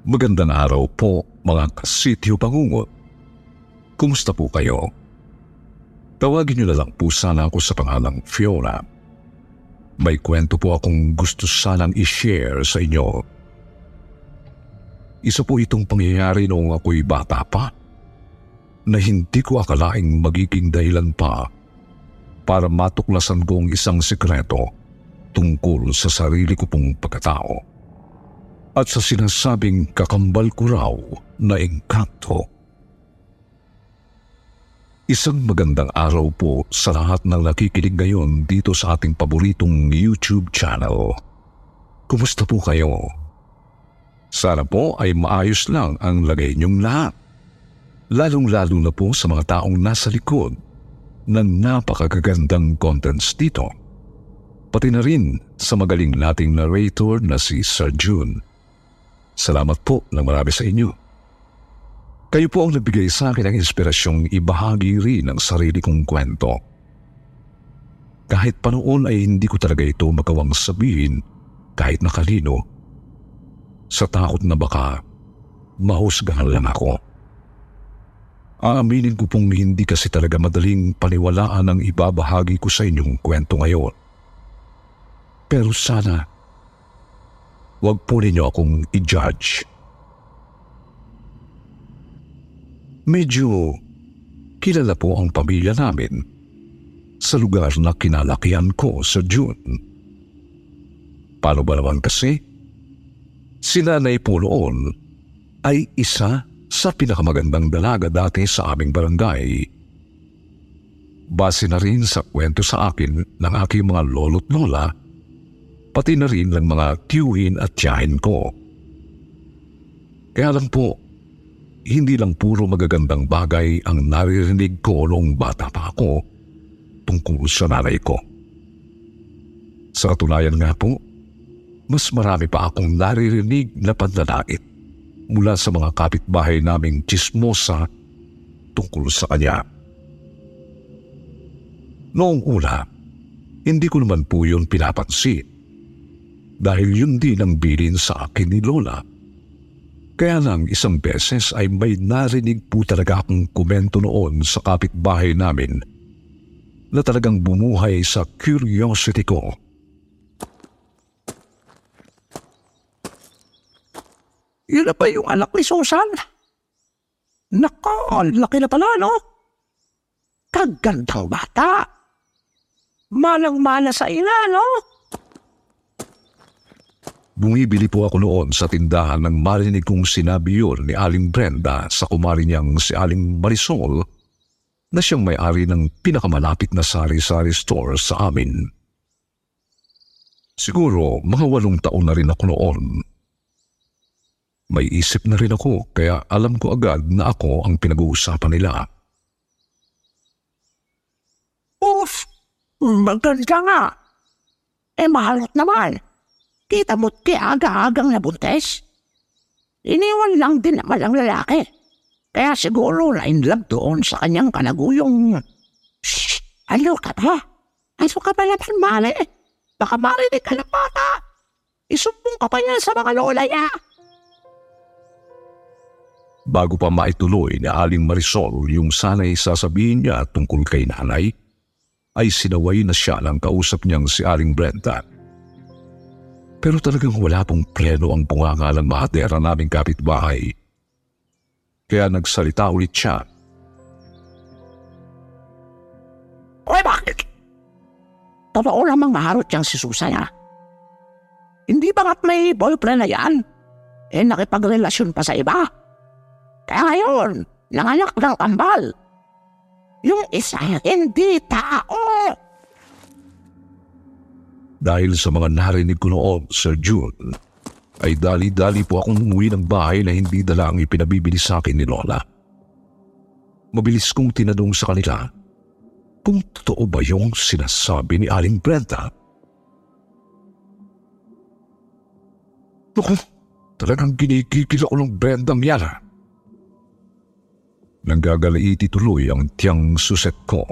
Magandang araw po mga kasityo pangungot. Kumusta po kayo? Tawagin niyo na lang po sana ako sa pangalang Fiona. May kwento po akong gusto sanang i-share sa inyo. Isa po itong pangyayari noong ako'y bata pa na hindi ko akalaing magiging dahilan pa para matuklasan ko ang isang sekreto tungkol sa sarili ko pong pagkatao at sa sinasabing kakambal ko raw na engkanto. Isang magandang araw po sa lahat ng nakikinig ngayon dito sa ating paboritong YouTube channel. Kumusta po kayo? Sana po ay maayos lang ang lagay niyong lahat. Lalong-lalo na po sa mga taong nasa likod ng napakagagandang contents dito. Pati na rin sa magaling nating narrator na si Sir June. Salamat po ng marami sa inyo. Kayo po ang nagbigay sa akin ng inspirasyong ibahagi rin ang sarili kong kwento. Kahit pa noon ay hindi ko talaga ito magawang sabihin kahit nakalino. Sa takot na baka mahusgahan lang ako. Aaminin ko pong hindi kasi talaga madaling paniwalaan ang ibabahagi ko sa inyong kwento ngayon. Pero sana, wag po ninyo akong i-judge. Medyo kilala po ang pamilya namin sa lugar na kinalakihan ko sa June. Paano ba naman kasi? Si nanay po noon ay isa sa pinakamagandang dalaga dati sa aming barangay. Base na rin sa kwento sa akin ng aking mga lolo't lola, pati na rin ng mga tiyuhin at tiyahin ko. Kaya lang po, hindi lang puro magagandang bagay ang naririnig ko noong bata pa ako tungkol sa nanay ko. Sa katunayan nga po, mas marami pa akong naririnig na panlalait mula sa mga kapitbahay naming chismosa tungkol sa kanya. Noong una, hindi ko naman po yun pinapansin dahil yun din ang bilin sa akin ni Lola kaya lang isang beses ay may narinig po talaga akong komento noon sa kapitbahay namin na talagang bumuhay sa curiosity ko. Yun na ba yung anak ni Susan? Nako, laki na pala, no? Kagandang bata. Manang-mana sa ina, no? Bumibili po ako noon sa tindahan nang marinig kong sinabi yun ni Aling Brenda sa kumari niyang si Aling Marisol na siyang may-ari ng pinakamalapit na sari-sari store sa amin. Siguro mga walong taon na rin ako noon. May isip na rin ako kaya alam ko agad na ako ang pinag-uusapan nila. Oof! Maganda nga. Eh, mahalot naman. Kita mo't kaya aga-agang nabuntes. Iniwan lang din naman ang lalaki. Kaya siguro na in love doon sa kanyang kanaguyong. Shh! Ano ka ba? Ano ka ba naman, mali? Baka marinig ka ng bata. Isumbong ka pa niya sa mga lola niya. Bago pa maituloy ni Aling Marisol yung sanay sasabihin niya tungkol kay nanay, ay sinaway na siya ng kausap niyang si Aling Brenda. Pero talagang wala pong pleno ang bunganga ng mahadera naming kapitbahay. Kaya nagsalita ulit siya. Oy, bakit? Totoo lamang maharot niyang si Susan, ha? Hindi ba nga't may boyfriend na yan? Eh, nakipagrelasyon pa sa iba. Kaya ngayon, nanganak ng kambal. Yung isa, hindi tao. Dahil sa mga narinig ko noon, Sir June, ay dali-dali po akong umuwi ng bahay na hindi dala ang ipinabibili sa akin ni Lola. Mabilis kong tinanong sa kanila kung totoo ba yung sinasabi ni Aling Brenda. Naku, talagang ginikikil ako ng Brendang yan. ah. Nanggagalaiti tuloy ang tiyang suset ko.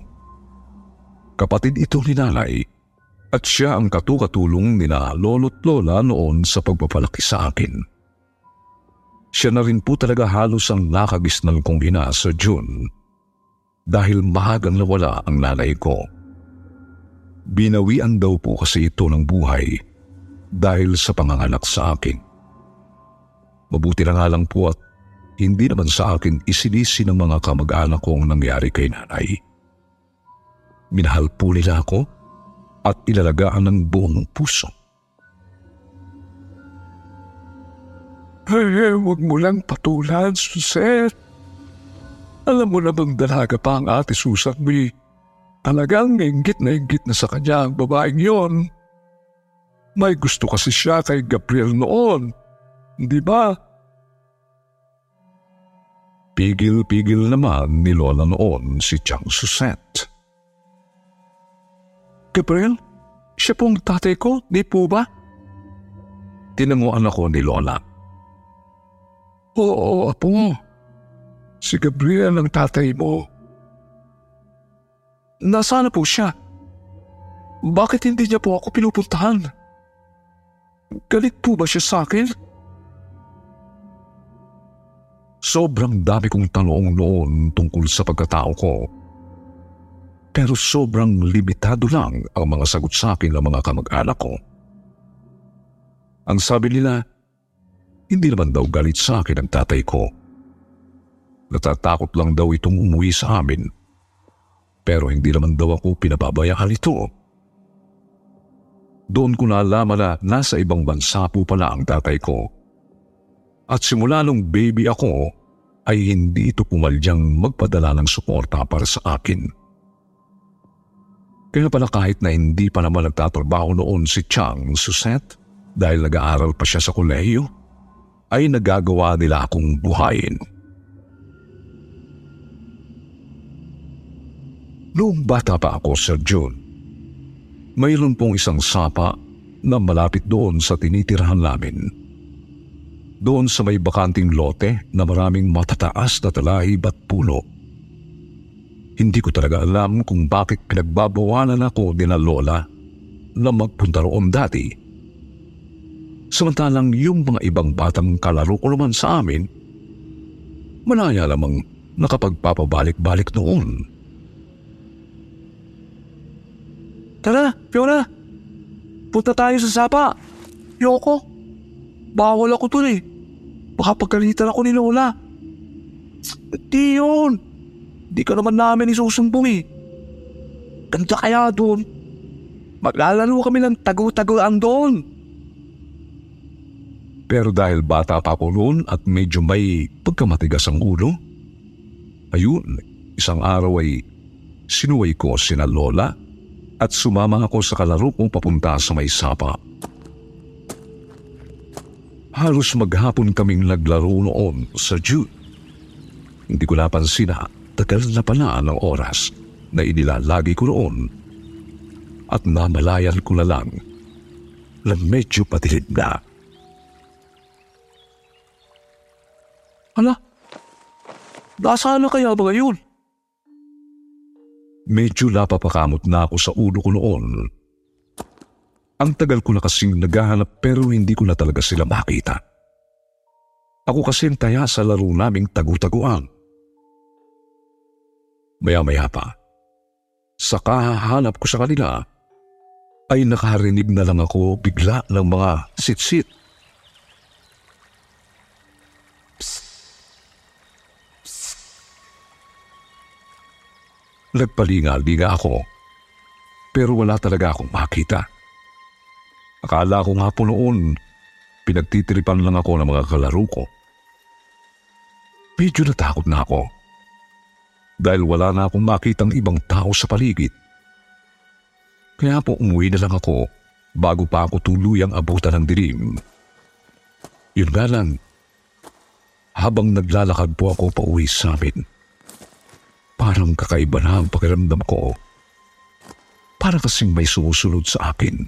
Kapatid ito ni nanay at siya ang katukatulong ni na lolo't lola noon sa pagpapalaki sa akin. Siya na rin po talaga halos ang nakagisnal kong ina sa June dahil mahagang nawala ang nanay ko. Binawian daw po kasi ito ng buhay dahil sa panganganak sa akin. Mabuti na nga lang po at hindi naman sa akin isinisi ng mga kamag-anak kong nangyari kay nanay. Minahal po nila ako at ilalagaan ng buong puso. Ay, huwag mo lang patulan, Suset. Alam mo namang dalaga pa ang ate Susan eh. Talagang inggit na inggit na sa kanya ang babaeng yon. May gusto kasi siya kay Gabriel noon. Di ba? Pigil-pigil naman ni Lola noon si Chang Suset. Gabriel, siya pong tatay ko, di po ba? Tinanguan ako ni Lola. Oo, apo. Si Gabriel ang tatay mo. Nasaan na po siya? Bakit hindi niya po ako pinupuntahan? Galit po ba siya sa akin? Sobrang dami kong tanong noon tungkol sa pagkatao ko. Pero sobrang limitado lang ang mga sagot sa akin ng mga kamag-anak ko. Ang sabi nila, hindi naman daw galit sa akin ang tatay ko. Natatakot lang daw itong umuwi sa amin. Pero hindi naman daw ako pinababayaan ito. Doon ko nalaman na nasa ibang bansa po pala ang tatay ko. At simula nung baby ako, ay hindi ito pumalyang magpadala ng suporta para sa akin. Kaya pala kahit na hindi pa naman nagtatrabaho noon si Chang Suset dahil nag-aaral pa siya sa kolehiyo, ay nagagawa nila akong buhayin. Noong bata pa ako, Sir June, mayroon pong isang sapa na malapit doon sa tinitirahan namin. Doon sa may bakanting lote na maraming matataas na talahib at puno. Hindi ko talaga alam kung bakit pinagbabawalan ako din na lola na magpunta roon dati. Samantalang yung mga ibang batang kalaro ko naman sa amin, malaya lamang nakapagpapabalik-balik noon. Tara, Fiona. Punta tayo sa sapa. Yoko. Bawal ako dun eh. Baka pagkalitan ako ni Lola. Di yun. Di ka naman namin isusumbong eh. Ganda kaya doon. Maglalaro kami ng tagu-taguan doon. Pero dahil bata pa ako noon at medyo may pagkamatigas ang ulo, ayun, isang araw ay sinuway ko sina Lola at sumama ako sa kalaro kong papunta sa may sapa. Halos maghapon kaming naglaro noon sa June. Hindi ko napansin na tagal na pala ng oras na inilalagi ko noon at namalayan ko na lang na medyo patilid na. Hala, nasaan na kaya ba ngayon? Medyo napapakamot na ako sa ulo ko noon. Ang tagal ko na kasing naghahanap pero hindi ko na talaga sila makita. Ako kasi ang taya sa laro naming tagu-taguan. Maya-maya pa, sa kahahanap ko sa kanila, ay nakarinig na lang ako bigla ng mga sit-sit. Nagpalingal-linga ako, pero wala talaga akong makita. Akala ko nga po noon, pinagtitiripan lang ako ng mga kalaro ko. Medyo natakot na ako dahil wala na akong makitang ibang tao sa paligid. Kaya po umuwi na lang ako bago pa ako tuluyang abutan ng dilim. Yun nga lang, habang naglalakad po ako pa uwi sa amin, parang kakaiba na ang pakiramdam ko. Para kasing may sumusunod sa akin.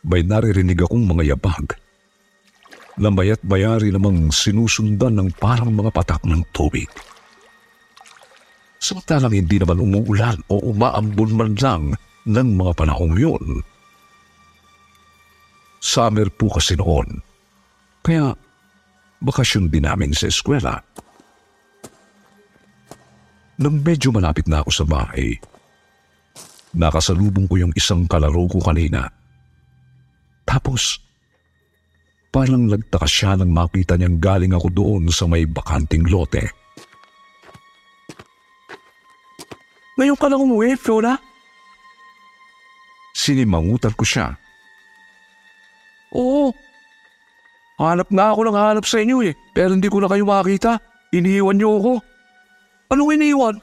May naririnig akong mga yabag na mayat bayari namang sinusundan ng parang mga patak ng tubig. Samantalang hindi naman umuulan o umaambon man lang ng mga panahong yun. Summer po kasi noon. Kaya bakasyon din namin sa eskwela. Nang medyo malapit na ako sa bahay, nakasalubong ko yung isang kalaro ko kanina. Tapos, parang nagtaka siya nang makita niyang galing ako doon sa may bakanting lote. Ngayon ka lang umuwi, Fiona? Sinimangutan ko siya. Oo. Hanap nga ako ng hanap sa inyo eh, pero hindi ko na kayo makita. Iniiwan niyo ako. Anong iniiwan?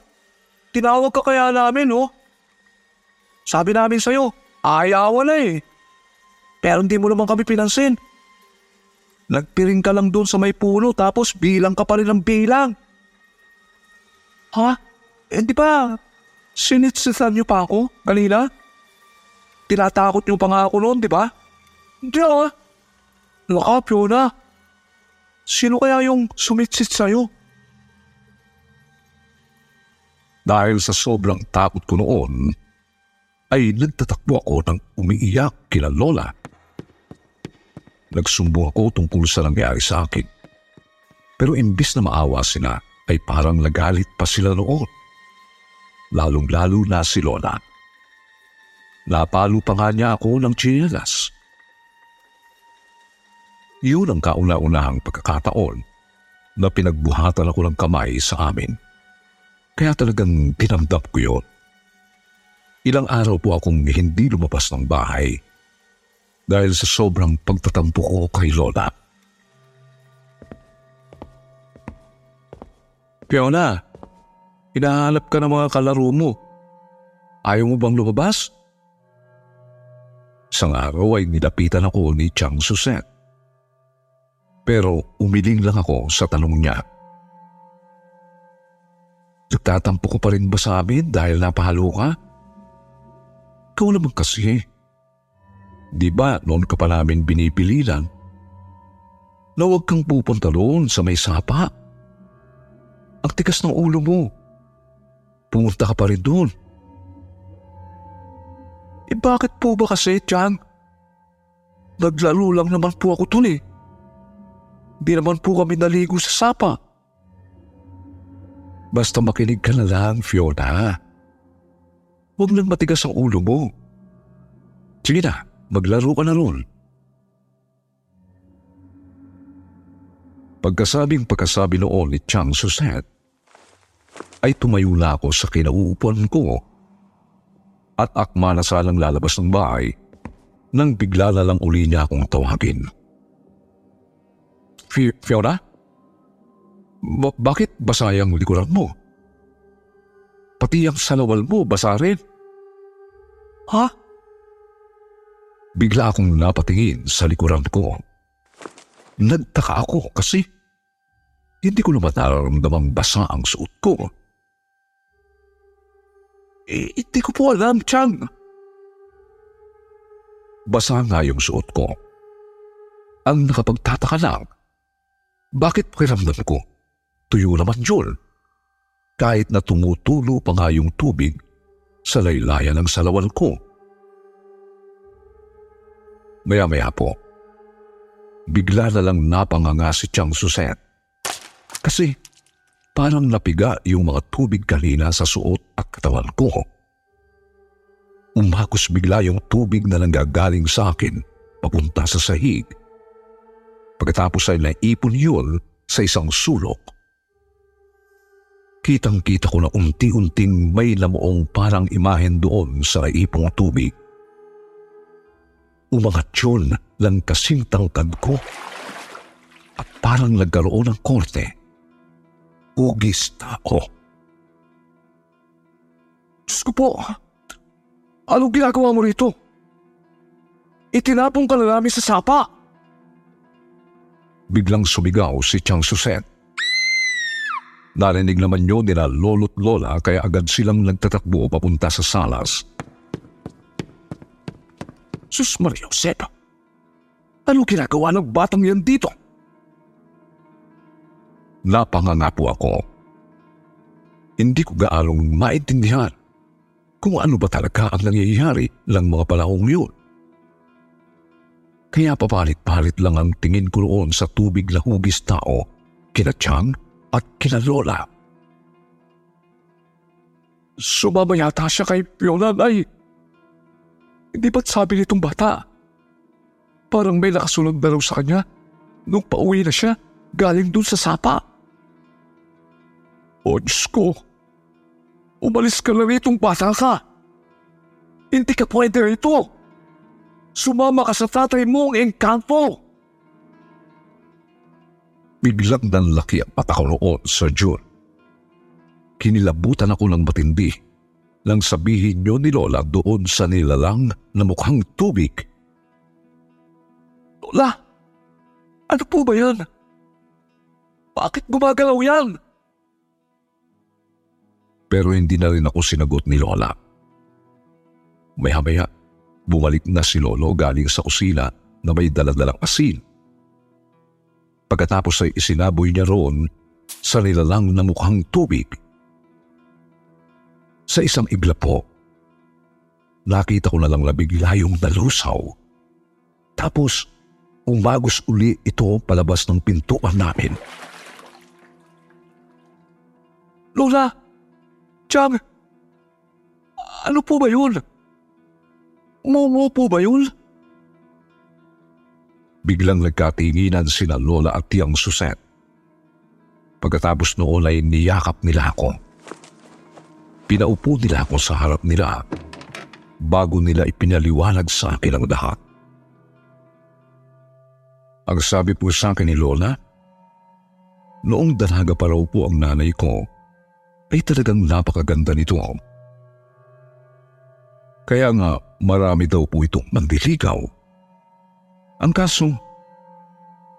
Tinawag ka kaya namin, oh. Sabi namin sa'yo, ayaw na eh. Pero hindi mo naman kami pinansin. Nagpiring ka lang doon sa may puno tapos bilang ka pa rin ng bilang. Ha? Eh di ba, sinitsisan niyo pa ako kanina? Tinatakot niyo pa nga ako noon, di ba? Hindi ah. Laka, Fiona. Sino kaya yung sumitsit sa'yo? Dahil sa sobrang takot ko noon, ay nagtatakbo ako ng umiiyak kila Lola. Nagsumbong ako tungkol sa nangyari sa akin. Pero imbis na maawa sila, ay parang nagalit pa sila noon. Lalong-lalo na si Lola. Napalo pa nga niya ako ng chinelas. Yun ang kauna-unahang pagkakataon na pinagbuhatan ako ng kamay sa amin. Kaya talagang tinamdap ko yun. Ilang araw po akong hindi lumabas ng bahay dahil sa sobrang pagtatampo ko kay Lola. Fiona, hinahanap ka ng mga kalaro mo. Ayaw mo bang lumabas? Isang araw ay nilapitan ako ni Chang Suset. Pero umiling lang ako sa tanong niya. Nagtatampo ko pa rin ba sa amin dahil napahalo ka? Ikaw naman kasi. Di ba noon ka pa namin binipililan na huwag kang pupunta doon sa may sapa? Ang tigas ng ulo mo. Pumunta ka pa rin doon. Eh bakit po ba kasi, Chang? Naglaro lang naman po ako dun eh. Di naman po kami naligo sa sapa. Basta makinig ka na lang, Fiona. Huwag lang matigas ang ulo mo. Sige na, maglaro ka na ron. Pagkasabing pagkasabi noon ni Chang Suset, ay tumayo na ako sa kinauupuan ko at akma na salang lalabas ng bahay nang bigla na lang uli niya akong tawagin. Fiona? Ba- bakit basa yung likuran mo? Pati ang salawal mo basa rin. Ha? Bigla akong napatingin sa likuran ko. Nagtaka ako kasi hindi ko naman nararamdamang basa ang suot ko. Eh, hindi ko po alam, Chang. Basa nga yung suot ko. Ang nakapagtataka lang, bakit pakiramdam ko tuyo naman yun. Kahit na tumutulo pa nga yung tubig sa laylayan ng salawal ko. Maya-maya po, bigla na lang napanganga si Chang Suset. Kasi parang napiga yung mga tubig kanina sa suot at katawan ko. Umakos bigla yung tubig na nanggagaling sa akin papunta sa sahig. Pagkatapos ay naipon yun sa isang sulok. Kitang-kita ko na unti-unting may namuong parang imahen doon sa naipong tubig. Umangat yun lang kasing tangkad ko at parang nagkaroon ng korte. Ugis tao. Diyos ko po, anong ginagawa mo rito? Itinapong ka na namin sa sapa. Biglang sumigaw si Chang Suset. Narinig naman yun nila lolo't lola kaya agad silang nagtatakbo papunta sa salas. Sus Maria Josep, ano ginagawa ng batang yan dito? Napanganga po ako. Hindi ko gaalong maintindihan kung ano ba talaga ang nangyayari lang mga panahong yun. Kaya papalit-palit lang ang tingin ko roon sa tubig na hugis tao, kina Chang at kina Lola. Sumama yata siya kay Fiona, Nay. Hindi ba't sabi nitong bata? Parang may nakasunod na raw sa kanya nung pauwi na siya galing dun sa sapa. O ko, umalis ka na ritong bata ka. Hindi ka pwede rito. Sumama ka sa tatay mong engkanto. Biglang nanlaki ang mata ko roon, Sir June. Kinilabutan ako ng matindi nang sabihin niyo ni Lola doon sa nilalang na mukhang tubig. Lola, ano po ba yan? Bakit gumagalaw yan? Pero hindi na rin ako sinagot ni Lola. Maya-maya, bumalik na si Lolo galing sa kusina na may daladalang asin. Pagkatapos ay isinaboy niya roon sa nilalang na mukhang tubig. Sa isang igla po, nakita ko na lang na bigla yung. Tapos, umagos uli ito palabas ng pintuan namin. Lola! Chang! Ano po ba yun? Momo po ba yun? Biglang nagkatinginan sina Lola at Tiang Suset. Pagkatapos noon ay niyakap nila ako. Pinaupo nila ako sa harap nila bago nila ipinaliwanag sa akin ang lahat. Ang sabi po sa akin ni Lola, noong dalaga pa raw po ang nanay ko, ay talagang napakaganda nito. Kaya nga marami daw po itong mandiligaw. Ang kaso,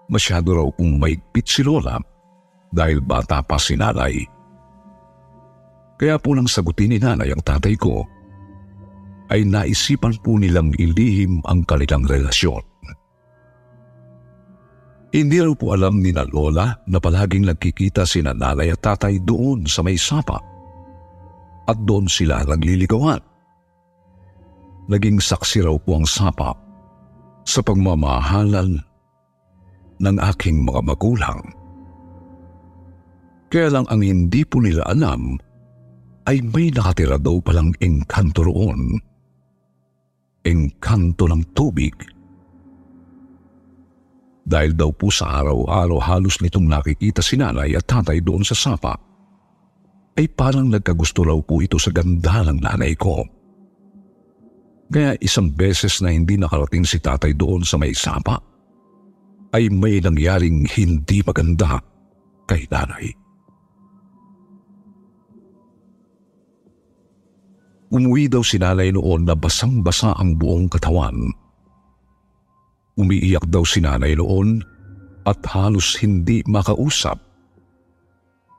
masyado raw pong maigpit si Lola dahil bata pa si nanay. Kaya po nang sagutin ni nanay ang tatay ko, ay naisipan po nilang ilihim ang kanilang relasyon. Hindi raw po alam ni na Lola na palaging nagkikita si nanay at tatay doon sa may sapa. At doon sila nagliligawan naging saksi raw po ang sapa sa pagmamahalan ng aking mga magulang. Kaya lang ang hindi po nila alam ay may nakatira daw palang engkanto roon. Engkanto ng tubig. Dahil daw po sa araw-araw halos nitong nakikita si nanay at tatay doon sa sapa, ay parang nagkagusto raw po ito sa ganda ng nanay ko. Kaya isang beses na hindi nakarating si tatay doon sa may sapa, ay may nangyaring hindi maganda kay nanay. Umuwi daw si nanay noon na basang-basa ang buong katawan. Umiiyak daw si nanay noon at halos hindi makausap.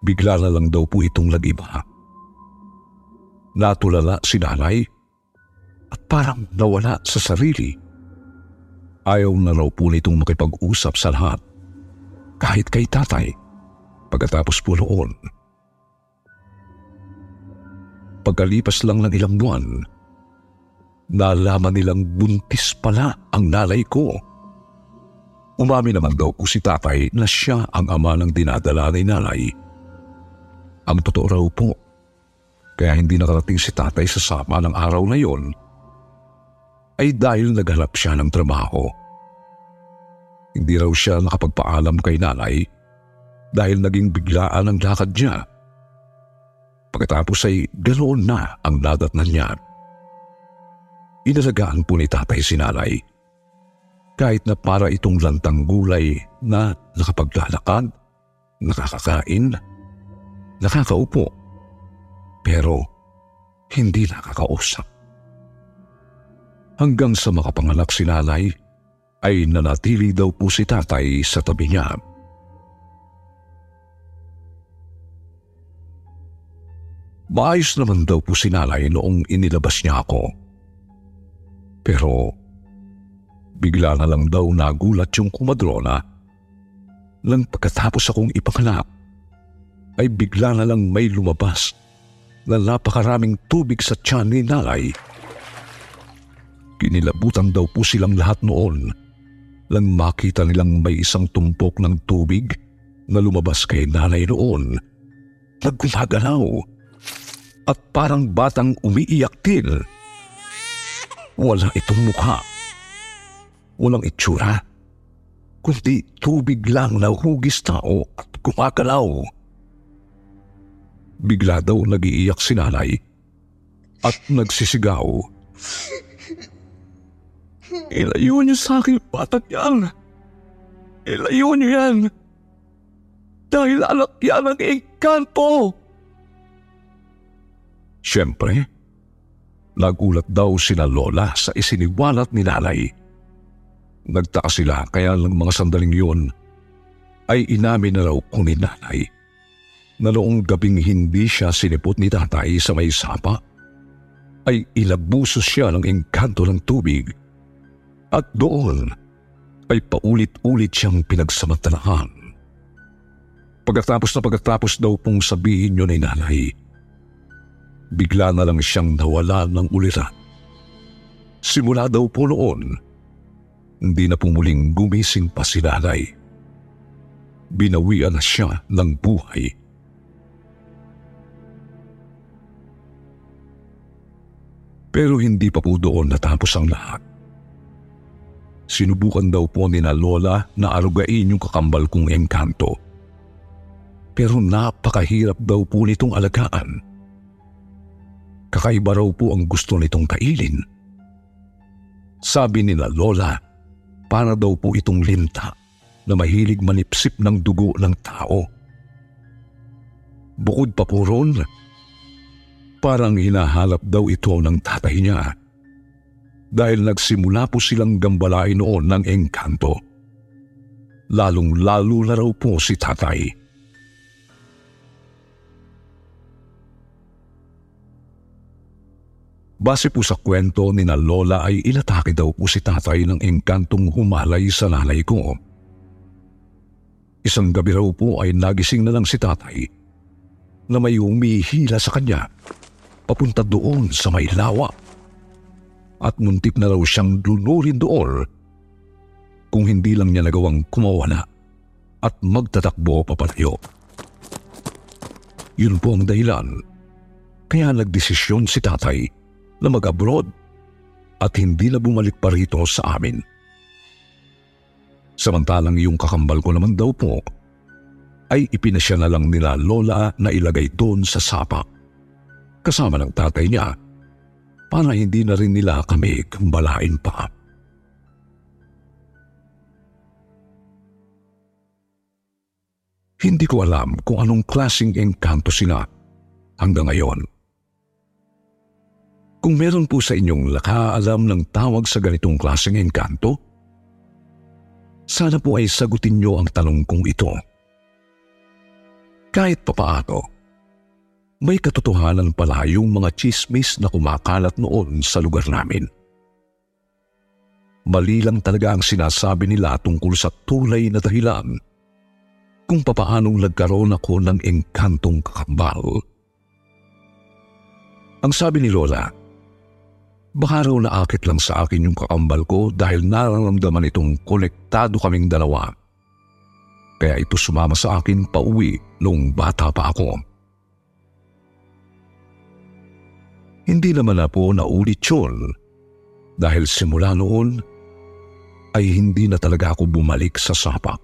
Bigla na lang daw po itong nag-iba. Natulala si nanay at parang nawala sa sarili. Ayaw na raw po nitong makipag-usap sa lahat, kahit kay tatay, pagkatapos po noon. Pagkalipas lang ng ilang buwan, nalaman nilang buntis pala ang nalay ko. Umami naman daw po si tatay na siya ang ama ng dinadala ni nanay. Ang totoo raw po, kaya hindi nakarating si tatay sa sama ng araw na yon ay dahil naghanap siya ng trabaho. Hindi raw siya nakapagpaalam kay nanay dahil naging biglaan ang lakad niya. Pagkatapos ay ganoon na ang nadatnan niya. Inalagaan po ni tatay si nanay kahit na para itong lantang gulay na nakapaglalakad, nakakakain, nakakaupo, pero hindi nakakausap hanggang sa makapanganak si nanay ay nanatili daw po si tatay sa tabi niya. Maayos naman daw po si nanay noong inilabas niya ako. Pero bigla na lang daw nagulat yung kumadrona nang pagkatapos akong ipanganak ay bigla na lang may lumabas na napakaraming tubig sa tiyan ni nanay. Kinilabutan daw po silang lahat noon lang makita nilang may isang tumpok ng tubig na lumabas kay nanay noon. Nagkumagalaw at parang batang umiiyak din. Wala itong mukha. Walang itsura. Kundi tubig lang na hugis tao at gumagalaw. Bigla daw nagiiyak si nanay at nagsisigaw. Ilayo niyo sa akin batang yan. Ilayo niyo yan. Dahil anak yan ang engkanto. Siyempre, nagulat daw sina Lola sa isiniwalat ni nanay. Nagtaka sila kaya lang mga sandaling yun ay inamin na raw ko ni nanay na noong gabing hindi siya sinipot ni tatay sa may sapa ay ilabusos siya ng engkanto ng tubig at doon ay paulit-ulit siyang pinagsamantalahan. Pagkatapos na pagkatapos daw pong sabihin yun ay nanay, bigla na lang siyang nawala ng uliran. Simula daw po noon, hindi na pumuling gumising pa si nanay. Binawian na siya ng buhay. Pero hindi pa po doon natapos ang lahat. Sinubukan daw po ni na Lola na arugain yung kakambal kong engkanto. Pero napakahirap daw po nitong alagaan. Kakaiba raw po ang gusto nitong kailin. Sabi ni na Lola, para daw po itong linta na mahilig manipsip ng dugo ng tao. Bukod pa po ron, parang hinahalap daw ito ng tatay niya dahil nagsimula po silang gambalain noon ng engkanto. Lalong-lalo na raw po si tatay. Base po sa kwento ni na Lola ay inatake daw po si tatay ng engkantong humalay sa nanay ko. Isang gabi raw po ay nagising na lang si tatay na may umihila sa kanya papunta doon sa may lawa. At muntik na raw siyang lunurin doon kung hindi lang niya nagawang kumawala at magtatakbo papalayo. Yun po ang dahilan kaya nagdesisyon si tatay na mag-abroad at hindi na bumalik pa rito sa amin. Samantalang yung kakambal ko naman daw po ay ipinasya na lang nila lola na ilagay doon sa sapa kasama ng tatay niya para hindi na rin nila kami kambalain pa. Hindi ko alam kung anong klasing engkanto sila hanggang ngayon. Kung meron po sa inyong lakaalam ng tawag sa ganitong klaseng engkanto, sana po ay sagutin niyo ang tanong kong ito. Kahit papaano, may katotohanan pala yung mga chismis na kumakalat noon sa lugar namin. Mali lang talaga ang sinasabi nila tungkol sa tulay na dahilan kung papaanong nagkaroon ako ng engkantong kakambal. Ang sabi ni Lola, Baka raw naakit lang sa akin yung kakambal ko dahil nararamdaman itong konektado kaming dalawa. Kaya ito sumama sa akin pauwi nung bata pa ako. Hindi naman na po naulit yun dahil simula noon ay hindi na talaga ako bumalik sa sapa.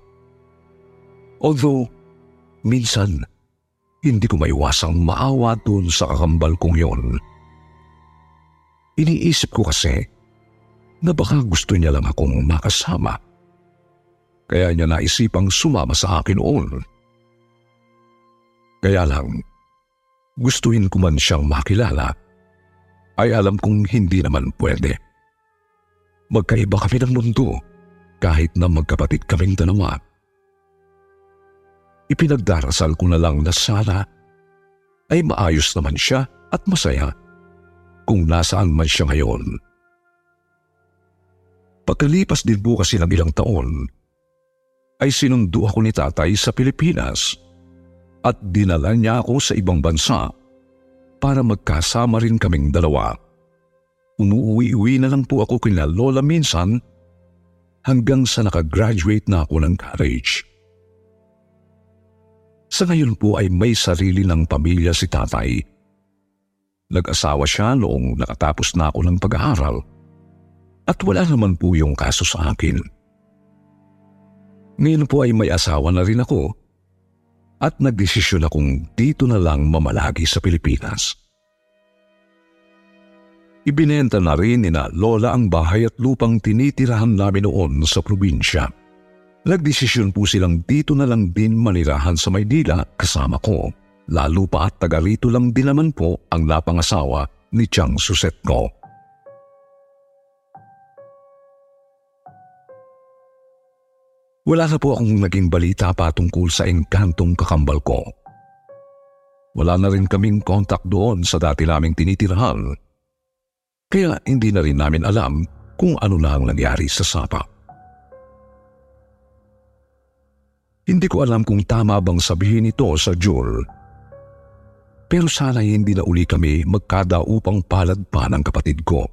Although, minsan, hindi ko maiwasang maawa doon sa kakambal kong yon. Iniisip ko kasi na baka gusto niya lang akong makasama. Kaya niya naisipang sumama sa akin noon. Kaya lang, gustuhin ko man siyang makilala, ay alam kong hindi naman pwede. Magkaiba kami ng mundo kahit na magkapatid kaming dalawa. Ipinagdarasal ko na lang na sana ay maayos naman siya at masaya kung nasaan man siya ngayon. Pagkalipas din po kasi ng ilang taon, ay sinundo ako ni tatay sa Pilipinas at dinala niya ako sa ibang bansa para magkasama rin kaming dalawa. Umuwi-uwi na lang po ako kina Lola minsan hanggang sa nakagraduate na ako ng college. Sa ngayon po ay may sarili ng pamilya si tatay. Nag-asawa siya noong nakatapos na ako ng pag-aaral at wala naman po yung kaso sa akin. Ngayon po ay may asawa na rin ako at nagdesisyon akong dito na lang mamalagi sa Pilipinas. Ibinenta na rin ni na Lola ang bahay at lupang tinitirahan namin noon sa probinsya. Nagdesisyon po silang dito na lang din manirahan sa Maynila kasama ko. Lalo pa at taga rito lang din naman po ang napangasawa ni Chang Suset ko. Wala na po akong naging balita pa tungkol sa engkantong kakambal ko. Wala na rin kaming kontak doon sa dati naming tinitirahan. Kaya hindi na rin namin alam kung ano na ang nangyari sa sapa. Hindi ko alam kung tama bang sabihin ito sa Jewel. Pero sana hindi na uli kami magkada upang palad pa ng kapatid ko.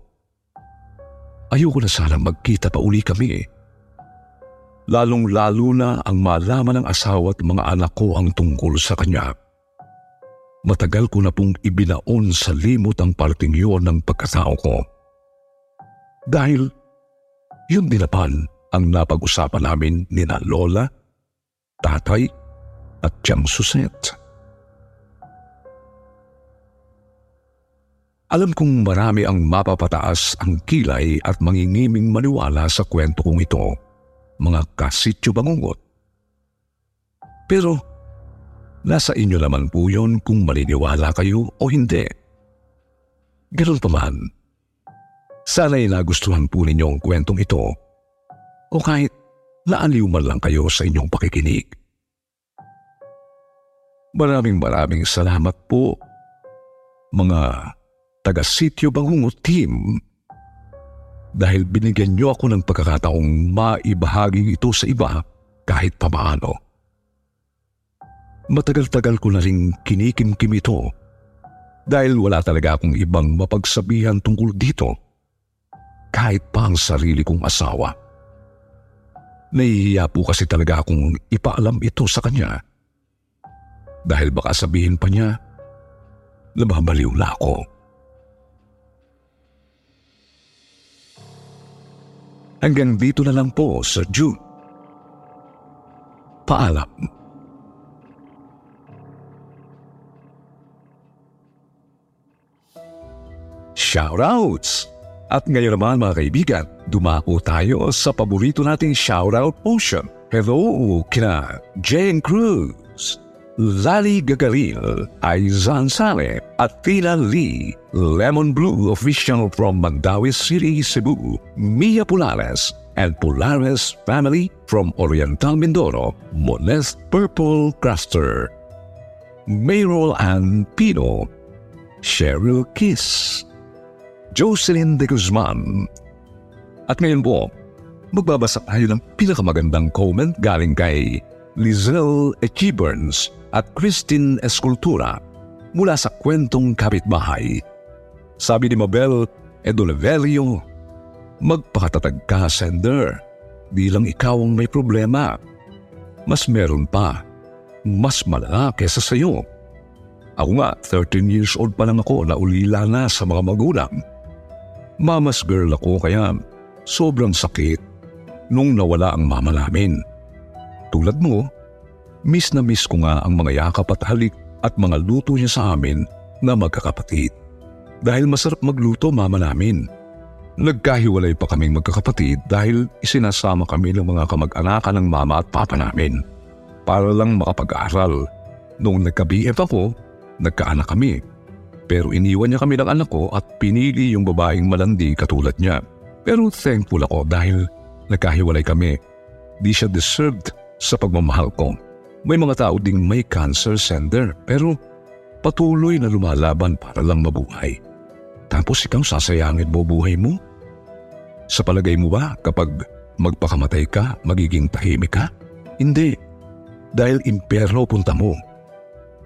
Ayoko na sana magkita pa uli kami lalong-lalo na ang malaman ng asawa at mga anak ko ang tungkol sa kanya. Matagal ko na pong ibinaon sa limot ang parting yun ng pagkatao ko. Dahil yun din naman ang napag-usapan namin ni na Lola, Tatay at Tiyang Suset. Alam kong marami ang mapapataas ang kilay at mangingiming maniwala sa kwento kong ito mga kasityo bangungot. Pero nasa inyo naman po yon kung maliniwala kayo o hindi. Ganun pa man, sana'y nagustuhan po ninyo ang kwentong ito o kahit naaliw man lang kayo sa inyong pakikinig. Maraming maraming salamat po, mga taga-sityo bangungot team dahil binigyan niyo ako ng pagkakataong maibahagi ito sa iba kahit papaano. Matagal-tagal ko na rin kinikimkim ito dahil wala talaga akong ibang mapagsabihan tungkol dito kahit pa ang sarili kong asawa. Nahihiya po kasi talaga akong ipaalam ito sa kanya dahil baka sabihin pa niya na na ako. Hanggang dito na lang po sa June. Paalam. Shoutouts! At ngayon naman mga kaibigan, dumako tayo sa paborito nating shoutout potion. Hello kina Jane Cruz, Lali Gagaril, Aizan Sale at Tina Lee, Lemon Blue official from Mandawi City, Cebu, Mia Polares, and Polares family from Oriental Mindoro, Monest Purple Cluster, Mayrol and Pino, Cheryl Kiss, Jocelyn de Guzman. At ngayon po, magbabasa tayo ng pinakamagandang comment galing kay Lizelle Echiburns at Christine Escultura mula sa kwentong kapitbahay. Sabi ni Mabel Edoliverio, magpakatatag ka, sender. Di lang ikaw ang may problema. Mas meron pa. Mas malala kesa sa iyo. Ako nga, 13 years old pa lang ako na ulila na sa mga magulang. Mama's girl ako kaya sobrang sakit nung nawala ang mama namin. Tulad mo, Miss na miss ko nga ang mga yakap at halik at mga luto niya sa amin na magkakapatid. Dahil masarap magluto mama namin. Nagkahiwalay pa kaming magkakapatid dahil isinasama kami ng mga kamag-anakan ng mama at papa namin para lang makapag-aral. Noong nagka-BF ako, nagkaanak kami. Pero iniwan niya kami ng anak ko at pinili yung babaeng malandi katulad niya. Pero thankful ako dahil nagkahiwalay kami. Di siya deserved sa pagmamahal ko. May mga tao ding may cancer sender pero patuloy na lumalaban para lang mabuhay. Tapos ikaw sasayangin mo buhay mo? Sa palagay mo ba kapag magpakamatay ka, magiging tahimik ka? Hindi. Dahil impyerno punta mo.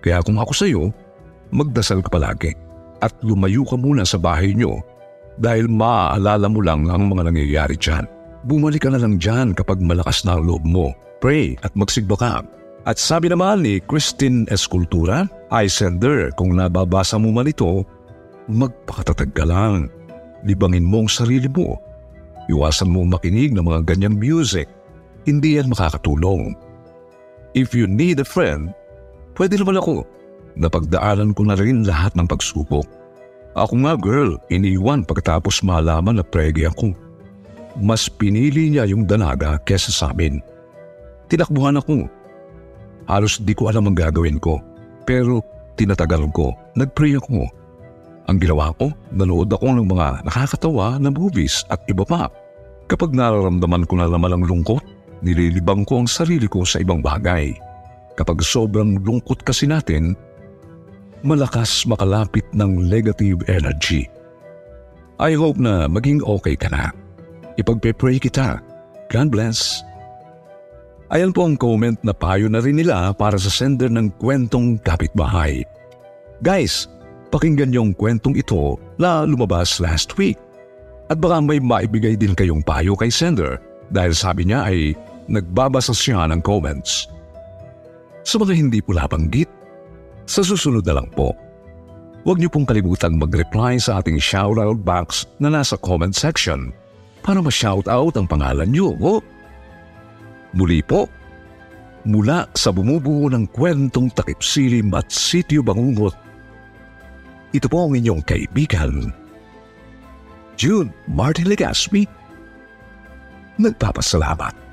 Kaya kung ako sa iyo, magdasal ka palagi at lumayo ka muna sa bahay niyo dahil maaalala mo lang ang mga nangyayari dyan. Bumalik ka na lang dyan kapag malakas na ang loob mo. Pray at magsigba ka. At sabi naman ni Christine Escultura, I sender kung nababasa mo man ito, magpakatatag ka lang. Libangin mo ang sarili mo. Iwasan mo makinig ng mga ganyang music. Hindi yan makakatulong. If you need a friend, pwede naman ako. Napagdaanan ko na rin lahat ng pagsubok. Ako nga girl, iniwan pagkatapos malaman na pregi ako. Mas pinili niya yung dalaga kesa sa amin. Tinakbuhan ako. Halos di ko alam ang gagawin ko. Pero tinatagal ko, nagpray ako. Ang ginawa ko, nanood ako ng mga nakakatawa na movies at iba pa. Kapag nararamdaman ko na naman ang lungkot, nililibang ko ang sarili ko sa ibang bagay. Kapag sobrang lungkot kasi natin, malakas makalapit ng negative energy. I hope na maging okay ka na. Ipagpe-pray kita. God bless. Ayan po ang comment na payo na rin nila para sa sender ng kwentong kapitbahay. Guys, pakinggan yung kwentong ito na lumabas last week. At baka may maibigay din kayong payo kay sender dahil sabi niya ay nagbabasa siya ng comments. Sa mga hindi po nabanggit, sa susunod na lang po. Huwag niyo pong kalimutang mag-reply sa ating shoutout box na nasa comment section para ma-shoutout ang pangalan niyo. Oh? Muli po, mula sa bumubuo ng kwentong takipsilim at sityo bangungot, ito po ang inyong kaibigan, June Martin Legaspi. Nagpapasalamat.